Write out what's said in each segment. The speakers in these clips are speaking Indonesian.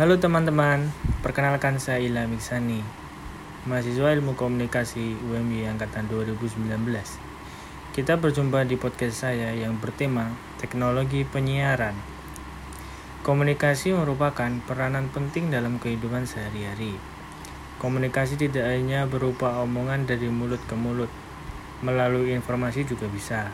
Halo teman-teman, perkenalkan saya Ilham Iksani, mahasiswa ilmu komunikasi UMY Angkatan 2019. Kita berjumpa di podcast saya yang bertema teknologi penyiaran. Komunikasi merupakan peranan penting dalam kehidupan sehari-hari. Komunikasi tidak hanya berupa omongan dari mulut ke mulut, melalui informasi juga bisa.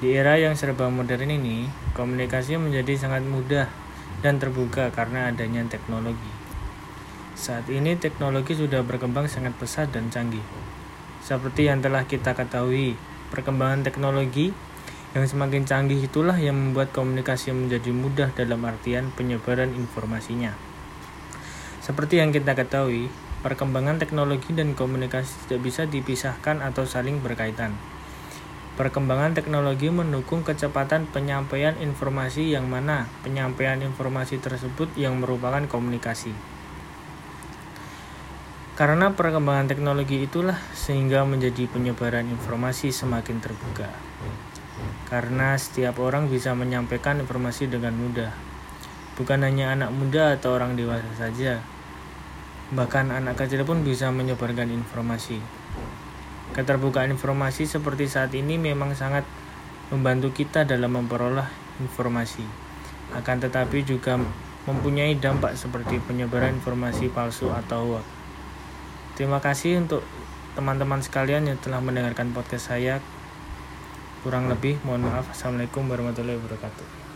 Di era yang serba modern ini, komunikasi menjadi sangat mudah dan terbuka karena adanya teknologi. Saat ini teknologi sudah berkembang sangat pesat dan canggih. Seperti yang telah kita ketahui, perkembangan teknologi yang semakin canggih itulah yang membuat komunikasi menjadi mudah dalam artian penyebaran informasinya. Seperti yang kita ketahui, perkembangan teknologi dan komunikasi tidak bisa dipisahkan atau saling berkaitan. Perkembangan teknologi mendukung kecepatan penyampaian informasi yang mana penyampaian informasi tersebut yang merupakan komunikasi. Karena perkembangan teknologi itulah sehingga menjadi penyebaran informasi semakin terbuka. Karena setiap orang bisa menyampaikan informasi dengan mudah. Bukan hanya anak muda atau orang dewasa saja. Bahkan anak kecil pun bisa menyebarkan informasi. Keterbukaan informasi seperti saat ini memang sangat membantu kita dalam memperoleh informasi. Akan tetapi juga mempunyai dampak seperti penyebaran informasi palsu atau hoax. Terima kasih untuk teman-teman sekalian yang telah mendengarkan podcast saya. Kurang lebih, mohon maaf. Assalamualaikum warahmatullahi wabarakatuh.